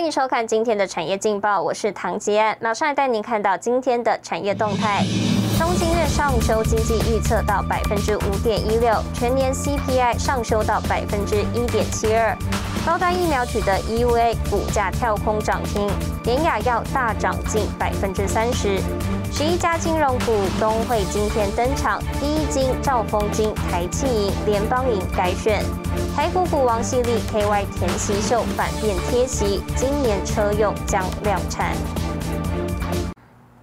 欢迎收看今天的产业劲报，我是唐杰安，马上来带您看到今天的产业动态。东京月上修经济预测到百分之五点一六，全年 CPI 上修到百分之一点七二。高端疫苗取得 EUA 股价跳空涨停，联雅药大涨近百分之三十。十一家金融股东会今天登场，第一金、兆丰金、台气银、联邦银改选。台股股王系列 KY 田溪秀反变贴息，今年车用将量产。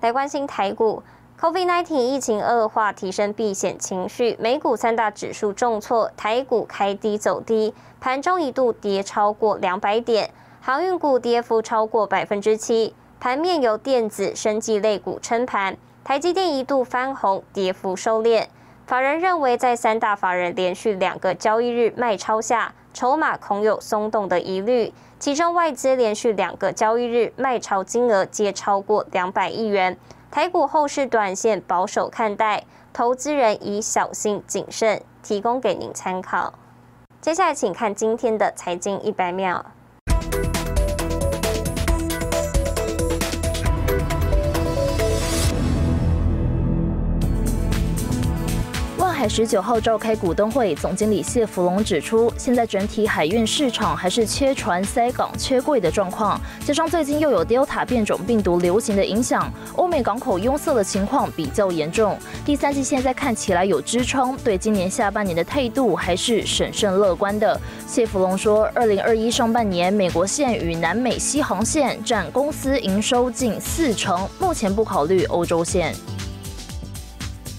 来关心台股。COVID-19 疫情恶化，提升避险情绪，美股三大指数重挫，台股开低走低，盘中一度跌超过两百点，航运股跌幅超过百分之七，盘面由电子、生技类股撑盘，台积电一度翻红，跌幅收敛。法人认为，在三大法人连续两个交易日卖超下，筹码恐有松动的疑虑，其中外资连续两个交易日卖超金额皆超过两百亿元。台股后市短线保守看待，投资人宜小心谨慎，提供给您参考。接下来，请看今天的财经一百秒。海十九号召开股东会，总经理谢福龙指出，现在整体海运市场还是缺船、塞港、缺柜的状况，加上最近又有 Delta 变种病毒流行的影响，欧美港口拥塞的情况比较严重。第三季现在看起来有支撑，对今年下半年的态度还是审慎乐观的。谢福龙说，二零二一上半年美国线与南美西航线占公司营收近四成，目前不考虑欧洲线。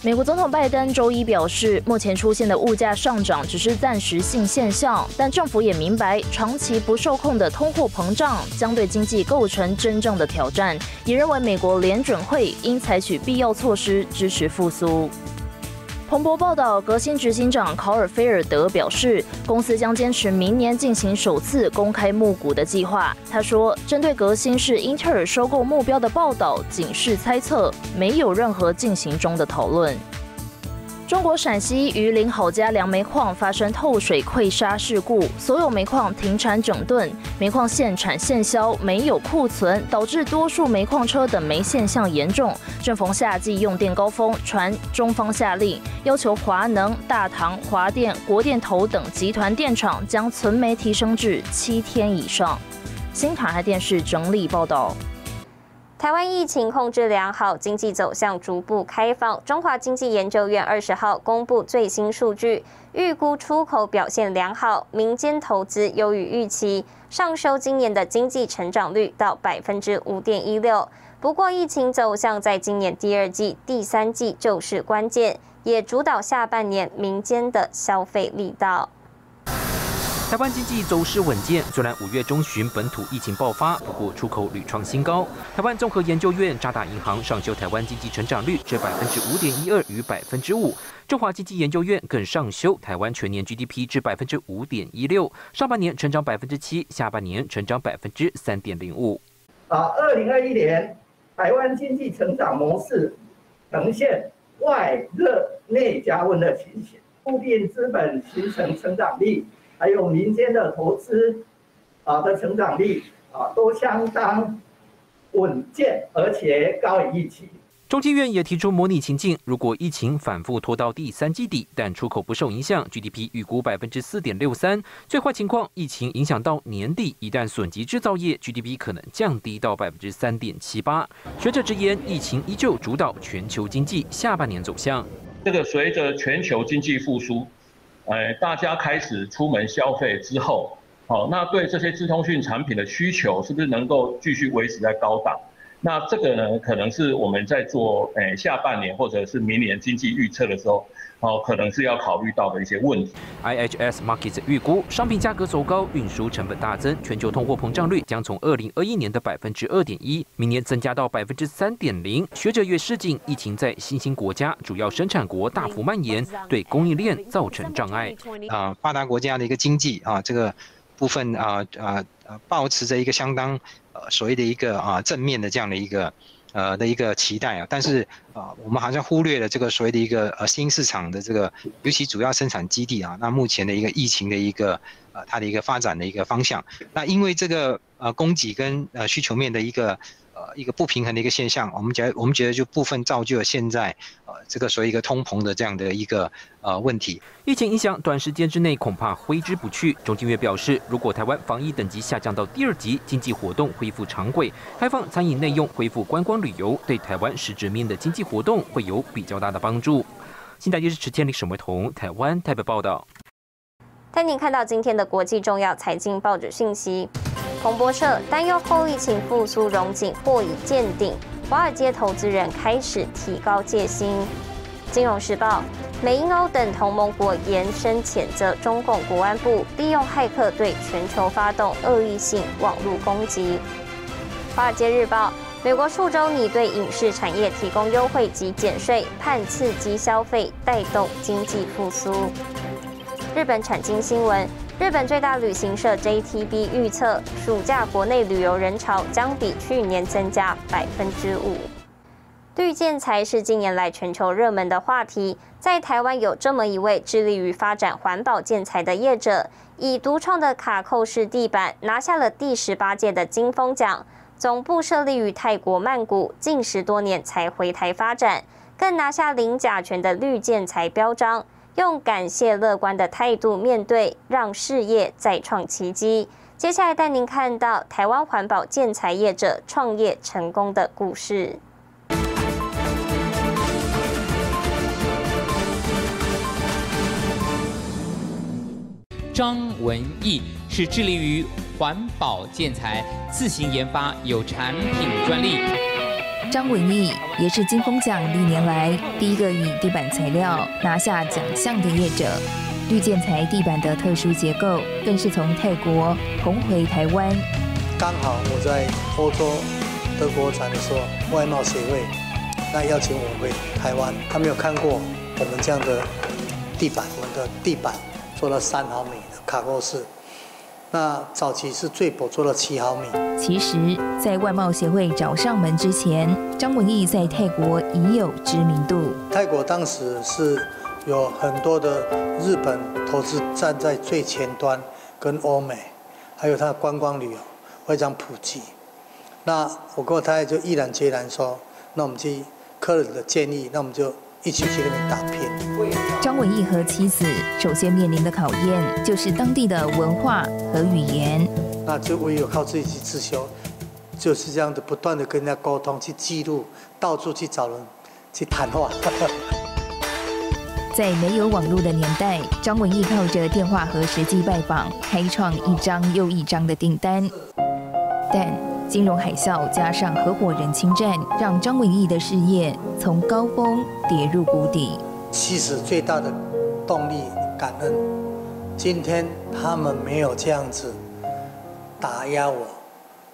美国总统拜登周一表示，目前出现的物价上涨只是暂时性现象，但政府也明白，长期不受控的通货膨胀将对经济构成真正的挑战，也认为美国联准会应采取必要措施支持复苏。彭博报道，革新执行长考尔菲尔德表示，公司将坚持明年进行首次公开募股的计划。他说，针对革新是英特尔收购目标的报道，仅是猜测，没有任何进行中的讨论。中国陕西榆林郝家梁煤矿发生透水溃沙事故，所有煤矿停产整顿，煤矿现产现销，没有库存，导致多数煤矿车等煤现象严重。正逢夏季用电高峰，传中方下令，要求华能、大唐、华电、国电投等集团电厂将存煤提升至七天以上。新台电视整理报道。台湾疫情控制良好，经济走向逐步开放。中华经济研究院二十号公布最新数据，预估出口表现良好，民间投资优于预期，上修今年的经济成长率到百分之五点一六。不过，疫情走向在今年第二季、第三季就是关键，也主导下半年民间的消费力道。台湾经济走势稳健，虽然五月中旬本土疫情爆发，不过出口屡创新高。台湾综合研究院渣打银行上修台湾经济成长率至百分之五点一二与百分之五，中华经济研究院更上修台湾全年 GDP 至百分之五点一六，上半年成长百分之七，下半年成长百分之三点零五。啊，二零二一年台湾经济成长模式呈现外热内加温的情形，固定资本形成成长力。还有民间的投资啊的成长力啊都相当稳健，而且高于预期。中经院也提出模拟情境，如果疫情反复拖到第三季底，但出口不受影响，GDP 预估百分之四点六三。最坏情况，疫情影响到年底，一旦损及制造业，GDP 可能降低到百分之三点七八。学者直言，疫情依旧主导全球经济下半年走向。这个随着全球经济复苏。哎，大家开始出门消费之后，好，那对这些智通讯产品的需求是不是能够继续维持在高档？那这个呢，可能是我们在做诶下半年或者是明年经济预测的时候，哦，可能是要考虑到的一些问题。IHS Markets 预估，商品价格走高，运输成本大增，全球通货膨胀率将从二零二一年的百分之二点一，明年增加到百分之三点零。学者也示警，疫情在新兴国家主要生产国大幅蔓延，对供应链造成障碍。啊，发达国家的一个经济啊，这个部分啊啊啊，保持着一个相当。所谓的一个啊正面的这样的一个呃的一个期待啊，但是啊我们好像忽略了这个所谓的一个呃新市场的这个尤其主要生产基地啊，那目前的一个疫情的一个呃它的一个发展的一个方向，那因为这个呃供给跟呃需求面的一个。呃，一个不平衡的一个现象，我们觉得我们觉得就部分造就了现在呃这个所谓一个通膨的这样的一个呃问题。疫情影响短时间之内恐怕挥之不去。中金月表示，如果台湾防疫等级下降到第二级，经济活动恢复常轨，开放餐饮内用，恢复观光旅游，对台湾实质面的经济活动会有比较大的帮助。新台电视持天理沈维彤，台湾台北报道。带您看到今天的国际重要财经报纸信息。彭博社担忧后疫情复苏融景或已见顶，华尔街投资人开始提高戒心。金融时报，美英欧等同盟国延伸谴责中共国安部利用骇客对全球发动恶意性网络攻击。华尔街日报，美国数周拟对影视产业提供优惠及减税，盼刺激消费，带动经济复苏。日本产经新闻。日本最大旅行社 JTB 预测，暑假国内旅游人潮将比去年增加百分之五。绿建材是近年来全球热门的话题，在台湾有这么一位致力于发展环保建材的业者，以独创的卡扣式地板拿下了第十八届的金风奖。总部设立于泰国曼谷，近十多年才回台发展，更拿下零甲醛的绿建材标章。用感谢、乐观的态度面对，让事业再创奇迹。接下来带您看到台湾环保建材业者创业成功的故事。张文义是致力于环保建材，自行研发有产品专利。张文义也是金风奖历年来第一个以地板材料拿下奖项的业者。绿建材地板的特殊结构，更是从泰国红回台湾。刚好我在欧洲德国展的时候，外贸协会那邀请我回台湾，他没有看过我们这样的地板，我们的地板做了三毫米的卡扣式。那早期是最薄做了七毫米。其实，在外贸协会找上门之前，张文义在泰国已有知名度。泰国当时是有很多的日本投资站在最前端，跟欧美，还有它的观光旅游非常普及。那我跟我太太就毅然决然说，那我们去客人的建议，那我们就。一起去那边打拼。张文义和妻子首先面临的考验就是当地的文化和语言。那就唯有靠自己去自修，就是这样的不断的跟人家沟通，去记录，到处去找人去谈话。在没有网络的年代，张文义靠着电话和实际拜访，开创一张又一张的订单。但金融海啸加上合伙人侵占，让张文义的事业从高峰跌入谷底。其实最大的动力感恩，今天他们没有这样子打压我，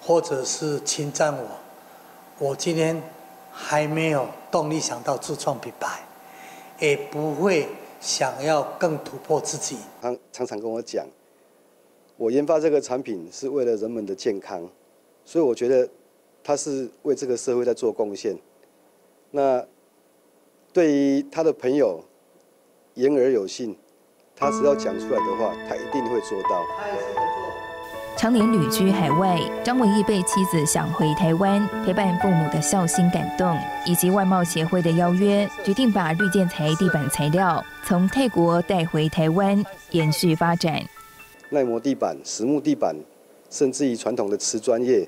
或者是侵占我，我今天还没有动力想到自创品牌，也不会想要更突破自己。他常常跟我讲，我研发这个产品是为了人们的健康。所以我觉得他是为这个社会在做贡献。那对于他的朋友言而有信，他只要讲出来的话，他一定会做到。常年旅居海外，张文义被妻子想回台湾陪伴父母的孝心感动，以及外贸协会的邀约，决定把绿建材地板材料从泰国带回台湾，延续发展。耐磨地板、实木地板，甚至于传统的瓷砖业。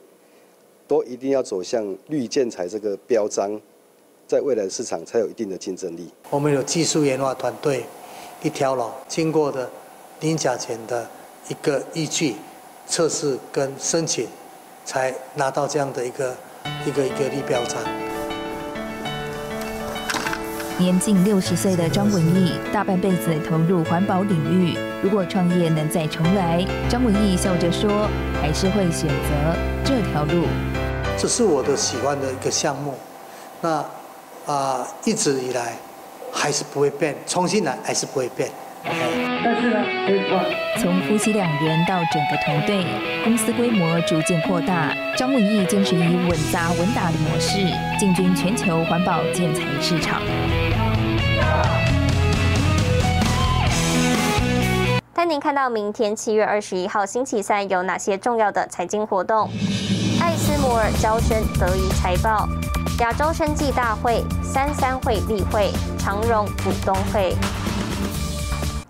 都一定要走向绿建材这个标章，在未来的市场才有一定的竞争力。我们有技术研发团队，一条龙经过的零甲醛的一个依据测试跟申请，才拿到这样的一个一个一个绿标章。年近六十岁的张文义，大半辈子投入环保领域。如果创业能再重来，张文义笑着说，还是会选择这条路。这是我的喜欢的一个项目，那啊一直以来还是不会变，重新来还是不会变。但是呢，从夫妻两人到整个团队，公司规模逐渐扩大。张文义坚持以稳扎稳打的模式进军全球环保建材市场。带您看到明天七月二十一号星期三有哪些重要的财经活动：艾斯摩尔招生德宜财报、亚洲生技大会、三三会例会、长荣股东会。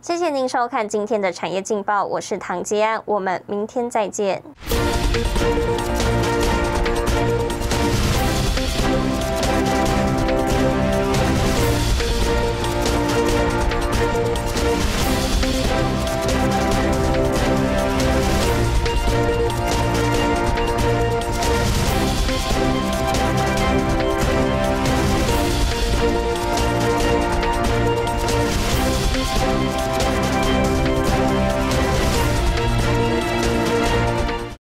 谢谢您收看今天的产业劲报，我是唐吉安，我们明天再见。